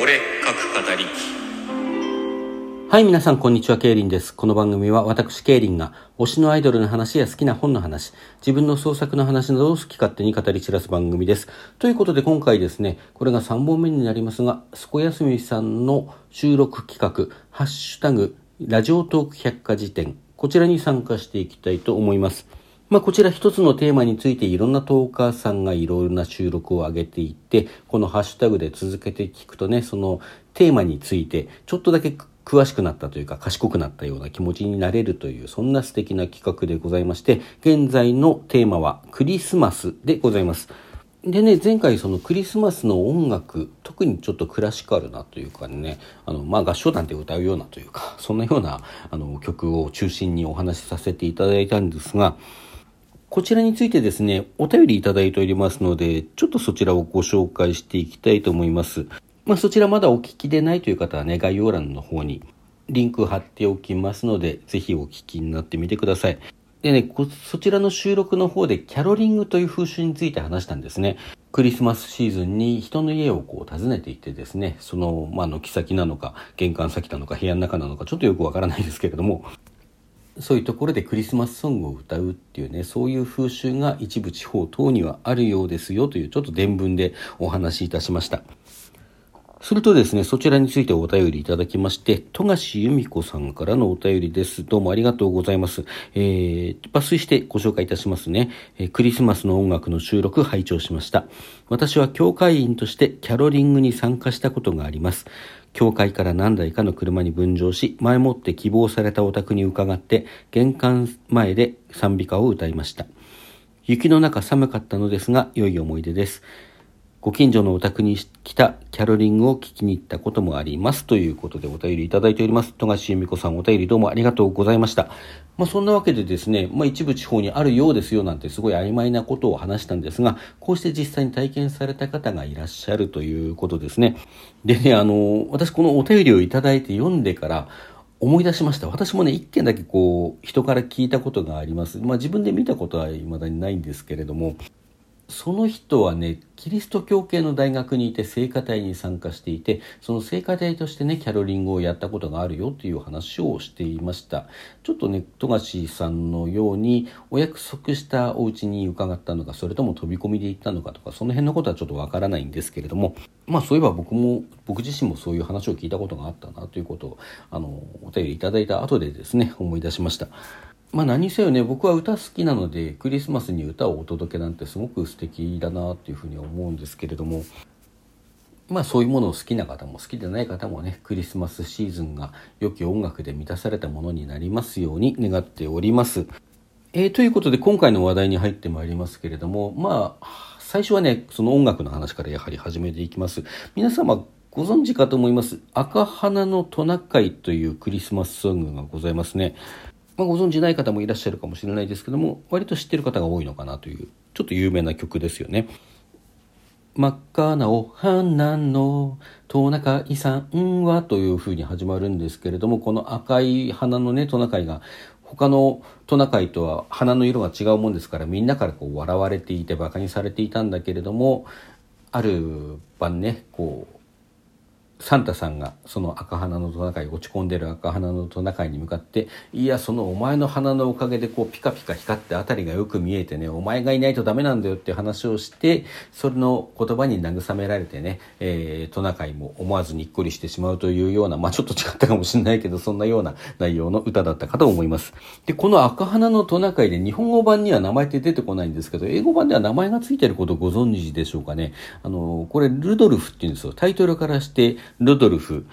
俺各語りはい、皆さん、こんにちは、ケイリンです。この番組は、私、ケイリンが、推しのアイドルの話や好きな本の話、自分の創作の話などを好き勝手に語り散らす番組です。ということで、今回ですね、これが3本目になりますが、すこやすみさんの収録企画、ハッシュタグ、ラジオトーク百科事典、こちらに参加していきたいと思います。まあ、こちら一つのテーマについていろんなトーカーさんがいろいろな収録を上げていって、このハッシュタグで続けて聞くとね、そのテーマについてちょっとだけ詳しくなったというか賢くなったような気持ちになれるというそんな素敵な企画でございまして、現在のテーマはクリスマスでございます。でね、前回そのクリスマスの音楽、特にちょっとクラシカルなというかね、あの、まあ合唱団で歌うようなというか、そんなようなあの曲を中心にお話しさせていただいたんですが、こちらについてですね、お便りいただいておりますので、ちょっとそちらをご紹介していきたいと思います。まあそちらまだお聞きでないという方はね、概要欄の方にリンク貼っておきますので、ぜひお聞きになってみてください。でね、そちらの収録の方でキャロリングという風習について話したんですね。クリスマスシーズンに人の家をこう訪ねていってですね、その、まあ、軒先なのか、玄関先なのか、部屋の中なのか、ちょっとよくわからないですけれども、そういうところでクリスマスソングを歌うっていうね、そういう風習が一部地方等にはあるようですよというちょっと伝聞でお話しいたしました。するとですね、そちらについてお便りいただきまして、富樫由美子さんからのお便りです。どうもありがとうございます。えー、抜粋してご紹介いたしますね、えークリスマスの音楽の収録拝聴しました。私は教会員としてキャロリングに参加したことがあります。教会から何台かの車に分乗し、前もって希望されたお宅に伺って、玄関前で賛美歌を歌いました。雪の中寒かったのですが、良い思い出です。ご近所のお宅に来たキャロリングを聞きに行ったこともあります。ということでお便りいただいております。富樫由美子さんお便りどうもありがとうございました。まあそんなわけでですね、まあ一部地方にあるようですよなんてすごい曖昧なことを話したんですが、こうして実際に体験された方がいらっしゃるということですね。でね、あの、私このお便りをいただいて読んでから、思い出しました。私もね、一件だけこう、人から聞いたことがあります。まあ自分で見たことは未だにないんですけれども、その人はね、キリスト教系の大学にいて聖歌隊に参加していて、その聖歌隊としてね、キャロリングをやったことがあるよという話をしていました。ちょっとね、富樫さんのようにお約束したお家に伺ったのか、それとも飛び込みで行ったのかとか、その辺のことはちょっとわからないんですけれども、まあそういえば僕も、僕自身もそういう話を聞いたことがあったなということを、あの、お便りいただいた後でですね、思い出しました。まあ何せよね僕は歌好きなのでクリスマスに歌をお届けなんてすごく素敵だなっていうふうに思うんですけれどもまあそういうものを好きな方も好きでない方もねクリスマスシーズンが良き音楽で満たされたものになりますように願っております。えーということで今回の話題に入ってまいりますけれどもまあ最初はねその音楽の話からやはり始めていきます。皆様ご存知かと思います赤花のトナカイというクリスマスソングがございますね。まあ、ご存知ない方もいらっしゃるかもしれないですけども割と知ってる方が多いのかなというちょっと有名な曲ですよね。真っ赤なお花のトナカイさんはというふうに始まるんですけれどもこの赤い花のねトナカイが他のトナカイとは花の色が違うもんですからみんなからこう笑われていてバカにされていたんだけれどもある晩ねこうサンタさんがその赤花のトナカイ落ち込んでる赤花のトナカイに向かっていやそのお前の花のおかげでこうピカピカ光って辺りがよく見えてねお前がいないとダメなんだよって話をしてそれの言葉に慰められてね、えー、トナカイも思わずにっこりしてしまうというようなまあちょっと違ったかもしれないけどそんなような内容の歌だったかと思います。でこの赤鼻のトナカイで日本語版には名前って出てこないんですけど英語版では名前がついてることをご存知でしょうかね。あのこれルドルフっていうんですよ。タイトルからしてルドルフ、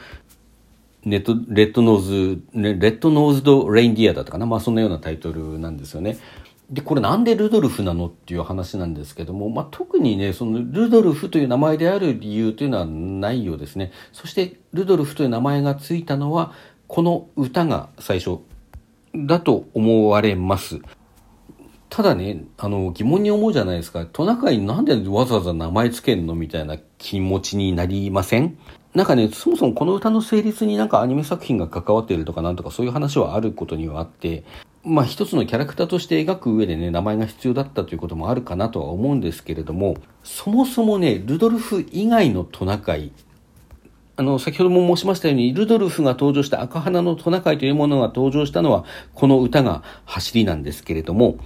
red、red nose、red-nosed reindeer だったかな。まあそんなようなタイトルなんですよね。で、これなんでルドルフなのっていう話なんですけども、まあ特にね、そのルドルフという名前である理由というのはないようですね。そしてルドルフという名前がついたのは、この歌が最初だと思われます。ただね、あの、疑問に思うじゃないですか。トナカイなんでわざわざ名前つけんのみたいな気持ちになりません？なんかね、そもそもこの歌の成立になんかアニメ作品が関わっているとかなんとかそういう話はあることにはあって、まあ一つのキャラクターとして描く上でね、名前が必要だったということもあるかなとは思うんですけれども、そもそもね、ルドルフ以外のトナカイ、あの、先ほども申しましたように、ルドルフが登場した赤花のトナカイというものが登場したのは、この歌が走りなんですけれども、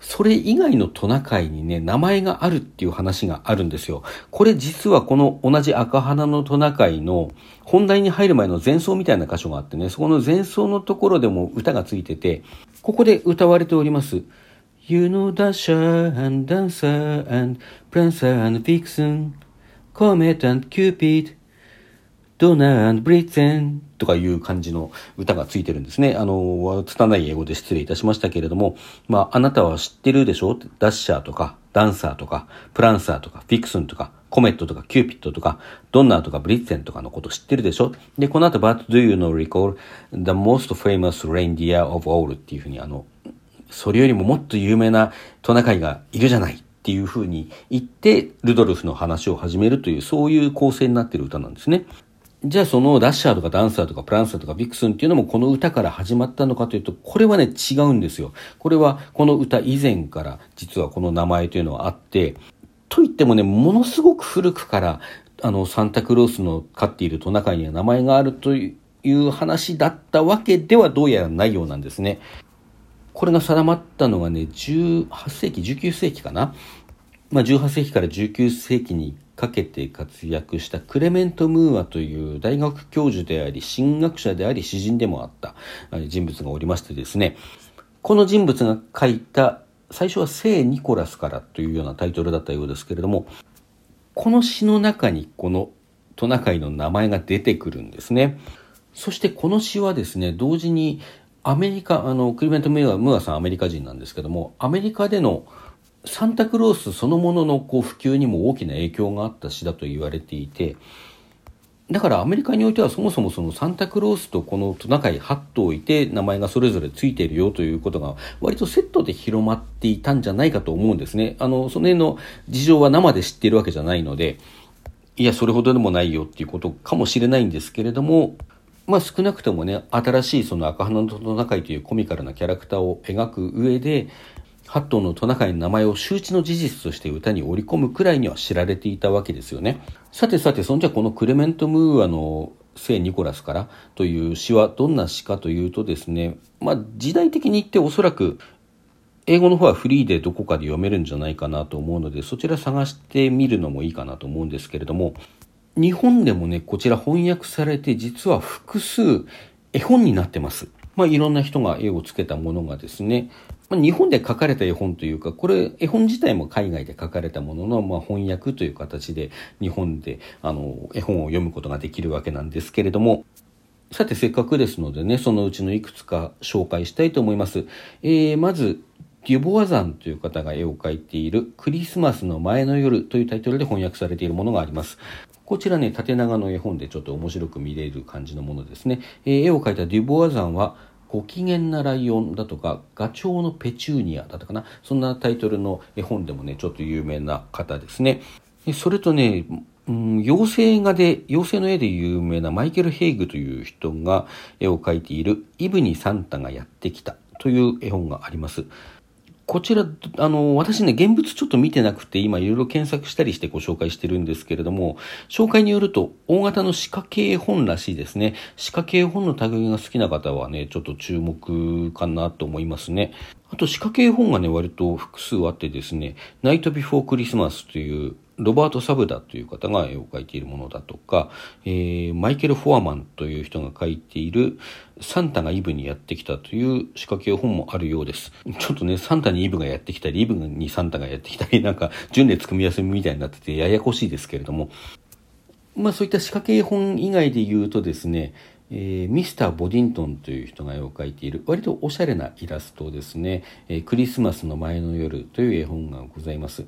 それ以外のトナカイにね、名前があるっていう話があるんですよ。これ実はこの同じ赤花のトナカイの本題に入る前の前奏みたいな箇所があってね、そこの前奏のところでも歌がついてて、ここで歌われております。You know Dasher and Dancer and Prancer and Vixen, Comet and Cupid, ドナーブリッツェンとかいう感じの歌がついてるんですね。あの、拙い英語で失礼いたしましたけれども、まあ、あなたは知ってるでしょ？ダッシャーとか、ダンサーとか、プランサーとか、フィクスンとか、コメットとか、キューピットとか、ドンナーとか、ブリッツェンとかのこと知ってるでしょ？で、この後、But do you know recall the most famous reindeer of all っていうふうに、あの、それよりももっと有名なトナカイがいるじゃないっていうふうに言って、ルドルフの話を始めるという、そういう構成になってる歌なんですね。じゃあそのダッシャーとかダンサーとかプランサーとかビクスンっていうのもこの歌から始まったのかというと、これはね違うんですよ。これはこの歌以前から実はこの名前というのはあって、と言ってもね、ものすごく古くからあのサンタクロースの飼っているトナカイには名前があるという話だったわけではどうやらないようなんですね。これが定まったのがね、18世紀、19世紀かな。まあ、18世紀から19世紀にかけて活躍したクレメント・ムーアという大学教授であり神学者であり詩人でもあった人物がおりましてですねこの人物が書いた最初は聖ニコラスからというようなタイトルだったようですけれどもこの詩の中にこのトナカイの名前が出てくるんですね。そしてこの詩はですね同時にアメリカあのクレメント・ムーアムーアさんアメリカ人なんですけどもアメリカでのサンタクロースそのもののこう普及にも大きな影響があった詩だと言われていてだからアメリカにおいてはそもそもそのサンタクロースとこのトナカイ8頭いて名前がそれぞれついているよということが割とセットで広まっていたんじゃないかと思うんですね。あの、その辺の事情は生で知っているわけじゃないので、いや、それほどでもないよっていうことかもしれないんですけれども、まあ少なくともね、新しいその赤花のトナカイというコミカルなキャラクターを描く上で、ハットのトナカイの名前を周知の事実として歌に織り込むくらいには知られていたわけですよね。さてさて、そんじゃこのクレメント・ムーアの聖ニコラスからという詩はどんな詩かというとですね、まあ時代的に言っておそらく英語の方はフリーでどこかで読めるんじゃないかなと思うので、そちら探してみるのもいいかなと思うんですけれども、日本でもね、こちら翻訳されて実は複数絵本になってます。まあいろんな人が絵をつけたものがですね、日本で書かれた絵本というか、これ、絵本自体も海外で書かれたものの、まあ、翻訳という形で、日本で、あの、絵本を読むことができるわけなんですけれども、さて、せっかくですのでね、そのうちのいくつか紹介したいと思います。えー、まず、デュボアザンという方が絵を描いているクリスマスの前の夜というタイトルで翻訳されているものがあります。こちらね、縦長の絵本でちょっと面白く見れる感じのものですね。えー、絵を描いたデュボアザンは、ご機嫌なライオンだとか、ガチョウのペチューニアだとかな、そんなタイトルの絵本でもね、ちょっと有名な方ですね。それとね、うん、妖精画で、妖精の絵で有名なマイケル・ヘイグという人が絵を描いているイブにサンタがやってきたという絵本があります。こちら、あの、私ね、現物ちょっと見てなくて、今いろいろ検索したりしてご紹介してるんですけれども、紹介によると、大型の歯科系本らしいですね。歯科系本の類が好きな方はね、ちょっと注目かなと思いますね。あと、歯科系本がね、割と複数あってですね、ナイトビフォークリスマスというロバート・サブダという方が絵を描いているものだとか、えー、マイケル・フォアマンという人が描いているサンタがイブにやってきたという仕掛け本もあるようです。ちょっとね、サンタにイブがやってきたり、イブにサンタがやってきたり、なんか順列組み合わせみたいになっててややこしいですけれども、まあそういった仕掛け本以外で言うとですね、えー、ミスター・ボディントンという人が絵を描いている割とおしゃれなイラストですね、えー、クリスマスの前の夜という絵本がございます。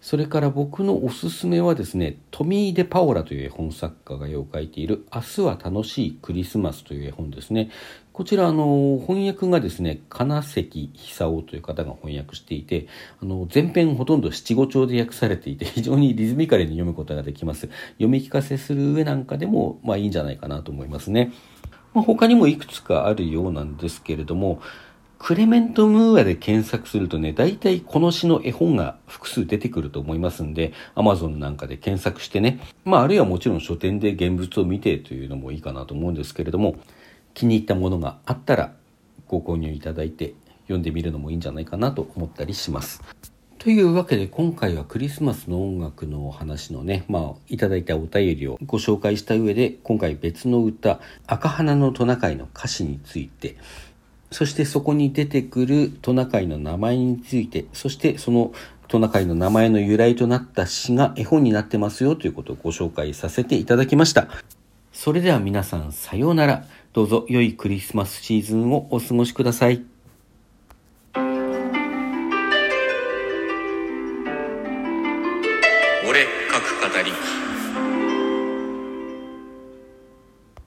それから僕のおすすめはですね、トミー・デ・パオラという絵本作家が絵を描いている明日は楽しいクリスマスという絵本ですね。こちら、あの、翻訳がですね、金関久夫という方が翻訳していて、あの、前編ほとんど七五調で訳されていて、非常にリズミカルに読むことができます。読み聞かせする上なんかでも、まあいいんじゃないかなと思いますね。まあ、他にもいくつかあるようなんですけれども、クレメント・ムーアで検索するとね、大体この詩の絵本が複数出てくると思いますんで、Amazon なんかで検索してね、まああるいはもちろん書店で現物を見てというのもいいかなと思うんですけれども、気に入ったものがあったらご購入いただいて読んでみるのもいいんじゃないかなと思ったりします。というわけで今回はクリスマスの音楽のお話のね、まあ、いただいたお便りをご紹介した上で、今回別の歌、赤花のトナカイの歌詞について、そしてそこに出てくるトナカイの名前について、そしてそのトナカイの名前の由来となった詩が絵本になってますよということをご紹介させていただきました。それでは皆さんさようなら。どうぞ良いクリスマスシーズンをお過ごしください。